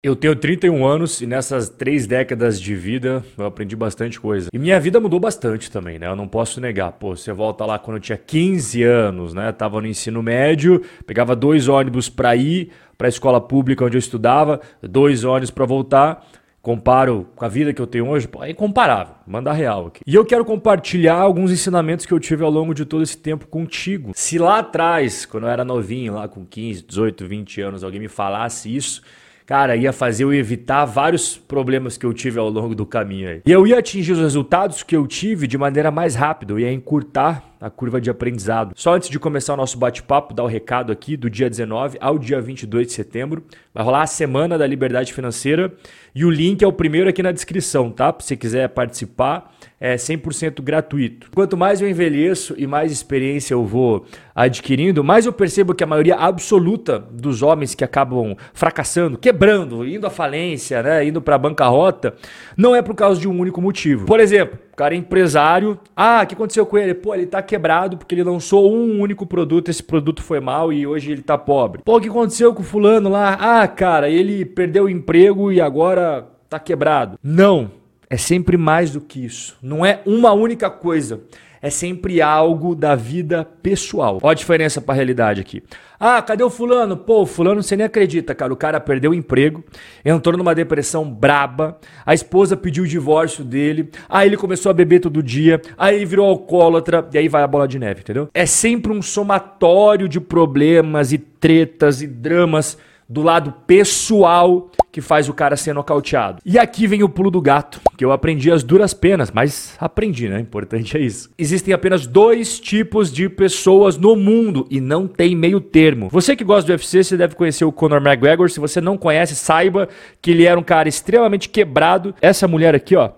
Eu tenho 31 anos e nessas três décadas de vida eu aprendi bastante coisa. E minha vida mudou bastante também, né? Eu não posso negar. Pô, você volta lá quando eu tinha 15 anos, né? Tava no ensino médio, pegava dois ônibus para ir para a escola pública onde eu estudava, dois ônibus para voltar. Comparo com a vida que eu tenho hoje, pô, é incomparável, manda real aqui. E eu quero compartilhar alguns ensinamentos que eu tive ao longo de todo esse tempo contigo. Se lá atrás, quando eu era novinho, lá com 15, 18, 20 anos, alguém me falasse isso, cara, ia fazer eu evitar vários problemas que eu tive ao longo do caminho aí. E eu ia atingir os resultados que eu tive de maneira mais rápida, eu ia encurtar a curva de aprendizado. Só antes de começar o nosso bate-papo, dar o recado aqui do dia 19 ao dia 22 de setembro. Vai rolar a Semana da Liberdade Financeira e o link é o primeiro aqui na descrição, tá? Se você quiser participar, é 100% gratuito. Quanto mais eu envelheço e mais experiência eu vou adquirindo, mais eu percebo que a maioria absoluta dos homens que acabam fracassando, quebrando, indo à falência, né, indo para a bancarrota, não é por causa de um único motivo. Por exemplo, cara é empresário, ah, o que aconteceu com ele? Pô, ele tá quebrado porque ele lançou um único produto, esse produto foi mal e hoje ele tá pobre. Pô, o que aconteceu com o fulano lá? Ah, cara, ele perdeu o emprego e agora tá quebrado. Não, é sempre mais do que isso. Não é uma única coisa. É sempre algo da vida pessoal. Olha a diferença para a realidade aqui. Ah, cadê o fulano? Pô, fulano você nem acredita, cara. O cara perdeu o emprego, entrou numa depressão braba, a esposa pediu o divórcio dele, aí ele começou a beber todo dia, aí ele virou alcoólatra, e aí vai a bola de neve, entendeu? É sempre um somatório de problemas e tretas e dramas do lado pessoal que faz o cara ser nocauteado. E aqui vem o pulo do gato, que eu aprendi as duras penas, mas aprendi, né? Importante é isso. Existem apenas dois tipos de pessoas no mundo e não tem meio termo. Você que gosta do UFC, você deve conhecer o Conor McGregor. Se você não conhece, saiba que ele era um cara extremamente quebrado. Essa mulher aqui, ó,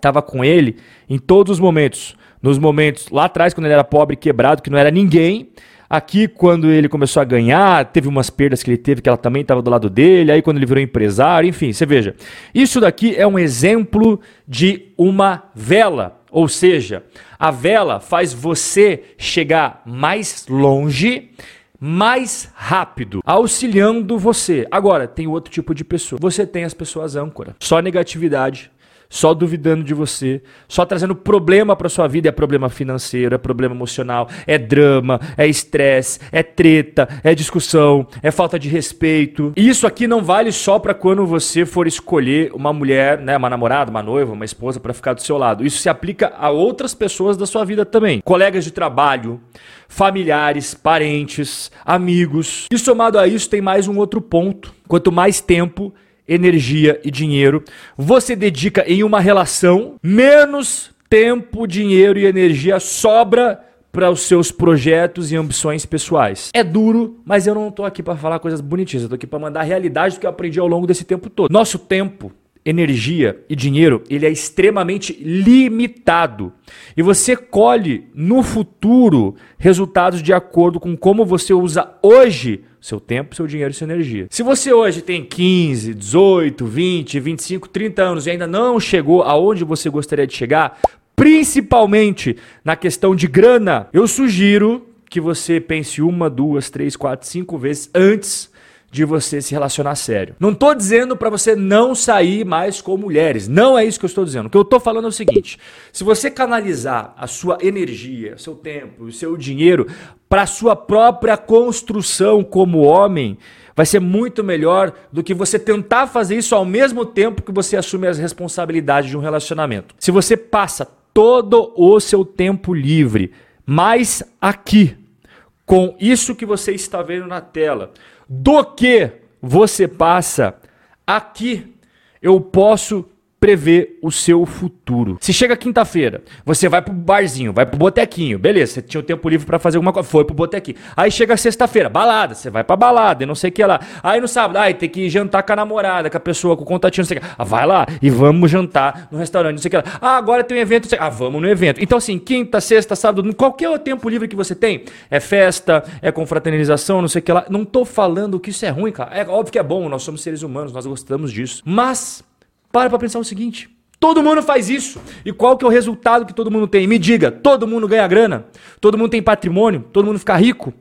tava com ele em todos os momentos. Nos momentos lá atrás, quando ele era pobre, quebrado, que não era ninguém Aqui, quando ele começou a ganhar, teve umas perdas que ele teve, que ela também estava do lado dele. Aí, quando ele virou empresário, enfim, você veja. Isso daqui é um exemplo de uma vela. Ou seja, a vela faz você chegar mais longe mais rápido, auxiliando você. Agora, tem outro tipo de pessoa. Você tem as pessoas âncora. Só negatividade, só duvidando de você, só trazendo problema para sua vida, é problema financeiro, é problema emocional, é drama, é estresse, é treta, é discussão, é falta de respeito. E isso aqui não vale só para quando você for escolher uma mulher, né, uma namorada, uma noiva, uma esposa para ficar do seu lado. Isso se aplica a outras pessoas da sua vida também. Colegas de trabalho, familiares, parentes, amigos. E somado a isso tem mais um outro ponto. Quanto mais tempo energia e dinheiro você dedica em uma relação, menos tempo, dinheiro e energia sobra para os seus projetos e ambições pessoais. É duro, mas eu não estou aqui para falar coisas bonitinhas, eu tô aqui para mandar a realidade do que eu aprendi ao longo desse tempo todo. Nosso tempo energia e dinheiro, ele é extremamente limitado. E você colhe no futuro resultados de acordo com como você usa hoje seu tempo, seu dinheiro e sua energia. Se você hoje tem 15, 18, 20, 25, 30 anos e ainda não chegou aonde você gostaria de chegar, principalmente na questão de grana, eu sugiro que você pense uma, duas, três, quatro, cinco vezes antes de você se relacionar sério. Não estou dizendo para você não sair mais com mulheres. Não é isso que eu estou dizendo. O que eu estou falando é o seguinte: se você canalizar a sua energia, seu tempo, o seu dinheiro para sua própria construção como homem, vai ser muito melhor do que você tentar fazer isso ao mesmo tempo que você assume as responsabilidades de um relacionamento. Se você passa todo o seu tempo livre mais aqui com isso que você está vendo na tela, do que você passa? Aqui, eu posso prever o seu futuro. Se chega quinta-feira, você vai pro barzinho, vai pro botequinho, beleza, você tinha o tempo livre para fazer alguma coisa, foi pro botequinho. Aí chega sexta-feira, balada, você vai pra balada e não sei o que lá. Aí no sábado, aí tem que jantar com a namorada, com a pessoa, com o contatinho, não sei o que. Ah, vai lá e vamos jantar no restaurante, não sei o que lá. Ah, agora tem um evento, ah, vamos no evento. Então assim, quinta, sexta, sábado, qualquer tempo livre que você tem, é festa, é confraternização, não sei o que lá. Não tô falando que isso é ruim, cara. É óbvio que é bom, nós somos seres humanos, nós gostamos disso. Mas para para pensar o seguinte: todo mundo faz isso. E qual que é o resultado que todo mundo tem? Me diga, todo mundo ganha grana? Todo mundo tem patrimônio? Todo mundo fica rico?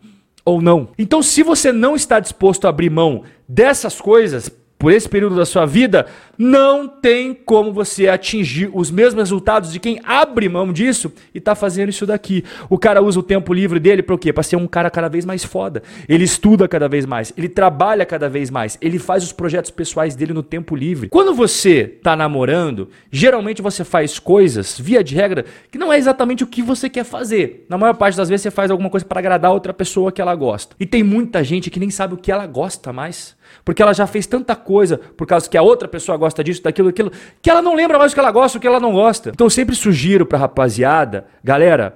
Ou não? Então, se você não está disposto a abrir mão dessas coisas, por esse período da sua vida, não tem como você atingir os mesmos resultados de quem abre mão disso e tá fazendo isso daqui. O cara usa o tempo livre dele para o quê? Para ser um cara cada vez mais foda. Ele estuda cada vez mais, ele trabalha cada vez mais, ele faz os projetos pessoais dele no tempo livre. Quando você tá namorando, geralmente você faz coisas, via de regra, que não é exatamente o que você quer fazer. Na maior parte das vezes você faz alguma coisa para agradar outra pessoa que ela gosta. E tem muita gente que nem sabe o que ela gosta mais. Porque ela já fez tanta coisa por causa que a outra pessoa gosta disso, daquilo, daquilo, que ela não lembra mais o que ela gosta, o que ela não gosta. Então eu sempre sugiro pra rapaziada, galera,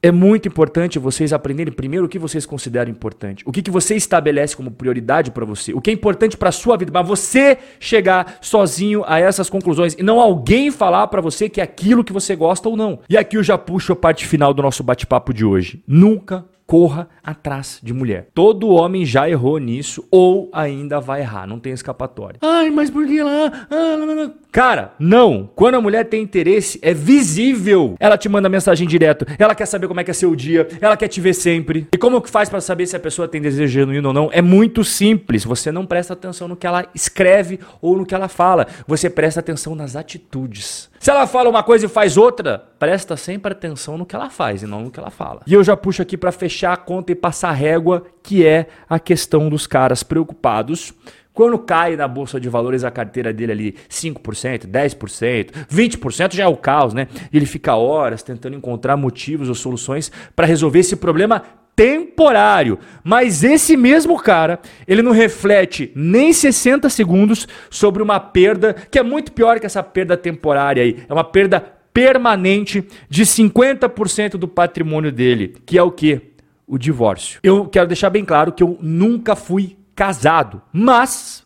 é muito importante vocês aprenderem primeiro o que vocês consideram importante, o que, que você estabelece como prioridade para você, o que é importante para sua vida, para você chegar sozinho a essas conclusões e não alguém falar para você que é aquilo que você gosta ou não. E aqui eu já puxo a parte final do nosso bate-papo de hoje. Nunca corra atrás de mulher. Todo homem já errou nisso ou ainda vai errar, não tem escapatória. Ai, mas por que lá? Ah, não, não. Cara, não. Quando a mulher tem interesse, é visível. Ela te manda mensagem direto, ela quer saber como é que é seu dia, ela quer te ver sempre. E como que faz para saber se a pessoa tem desejo genuíno ou não? É muito simples. Você não presta atenção no que ela escreve ou no que ela fala. Você presta atenção nas atitudes. Se ela fala uma coisa e faz outra, presta sempre atenção no que ela faz e não no que ela fala. E eu já puxo aqui para fechar a conta e passar régua, que é a questão dos caras preocupados quando cai na bolsa de valores a carteira dele ali 5%, 10%, 20%, já é o caos, né? Ele fica horas tentando encontrar motivos ou soluções para resolver esse problema temporário. Mas esse mesmo cara, ele não reflete nem 60 segundos sobre uma perda que é muito pior que essa perda temporária aí. É uma perda permanente de 50% do patrimônio dele, que é o que? O divórcio. Eu quero deixar bem claro que eu nunca fui casado, mas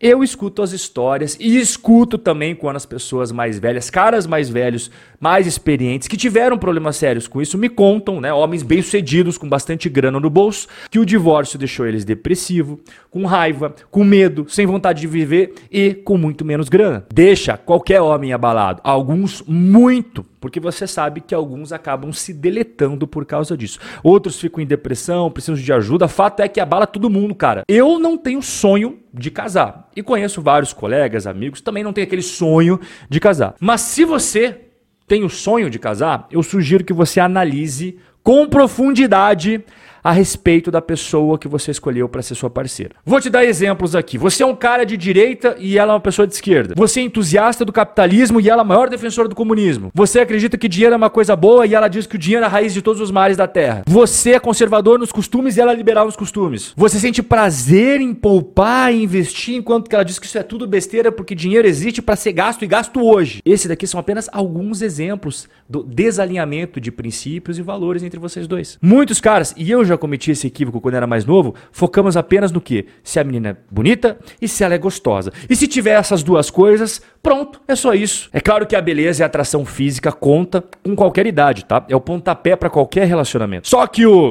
eu escuto as histórias e escuto também quando as pessoas mais velhas, caras mais velhos, mais experientes, que tiveram problemas sérios com isso, me contam, né? Homens bem-sucedidos, com bastante grana no bolso, que o divórcio deixou eles depressivo, com raiva, com medo, sem vontade de viver e com muito menos grana. Deixa qualquer homem abalado. Alguns muito, porque você sabe que alguns acabam se deletando por causa disso. Outros ficam em depressão, precisam de ajuda. Fato é que abala todo mundo, cara. Eu não tenho sonho de casar. E conheço vários colegas, amigos, também não tem aquele sonho de casar. Mas se você tem o sonho de casar, eu sugiro que você analise com profundidade a respeito da pessoa que você escolheu para ser sua parceira. Vou te dar exemplos aqui. Você é um cara de direita e ela é uma pessoa de esquerda. Você é entusiasta do capitalismo e ela é a maior defensora do comunismo. Você acredita que dinheiro é uma coisa boa e ela diz que o dinheiro é a raiz de todos os males da terra. Você é conservador nos costumes e ela é liberal nos costumes. Você sente prazer em poupar e investir enquanto que ela diz que isso é tudo besteira porque dinheiro existe para ser gasto e gasto hoje. Esse daqui são apenas alguns exemplos do desalinhamento de princípios e valores entre vocês dois. Muitos caras, e eu já já cometi esse equívoco quando era mais novo, focamos apenas no que? Se a menina é bonita e se ela é gostosa. E se tiver essas duas coisas, pronto, é só isso. É claro que a beleza e a atração física conta com qualquer idade, tá? É o pontapé para qualquer relacionamento. Só que o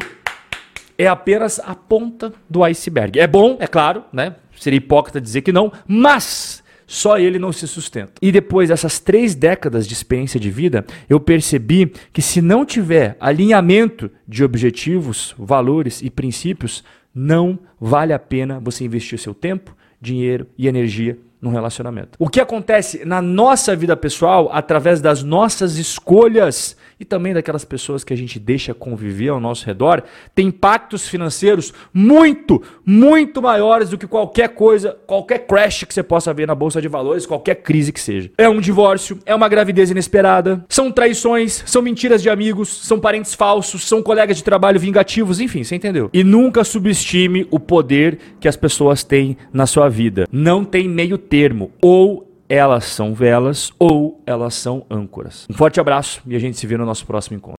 é apenas a ponta do iceberg. É bom, é claro, né? Seria hipócrita dizer que não, mas só ele não se sustenta. E depois dessas três décadas de experiência de vida, eu percebi que se não tiver alinhamento de objetivos, valores e princípios, não vale a pena você investir seu tempo, dinheiro e energia num relacionamento. O que acontece na nossa vida pessoal, através das nossas escolhas, e também daquelas pessoas que a gente deixa conviver ao nosso redor, tem impactos financeiros muito, muito maiores do que qualquer coisa, qualquer crash que você possa ver na bolsa de valores, qualquer crise que seja. É um divórcio, é uma gravidez inesperada, são traições, são mentiras de amigos, são parentes falsos, são colegas de trabalho vingativos, enfim, você entendeu? E nunca subestime o poder que as pessoas têm na sua vida. Não tem meio termo. Ou elas são velas ou elas são âncoras. Um forte abraço e a gente se vê no nosso próximo encontro.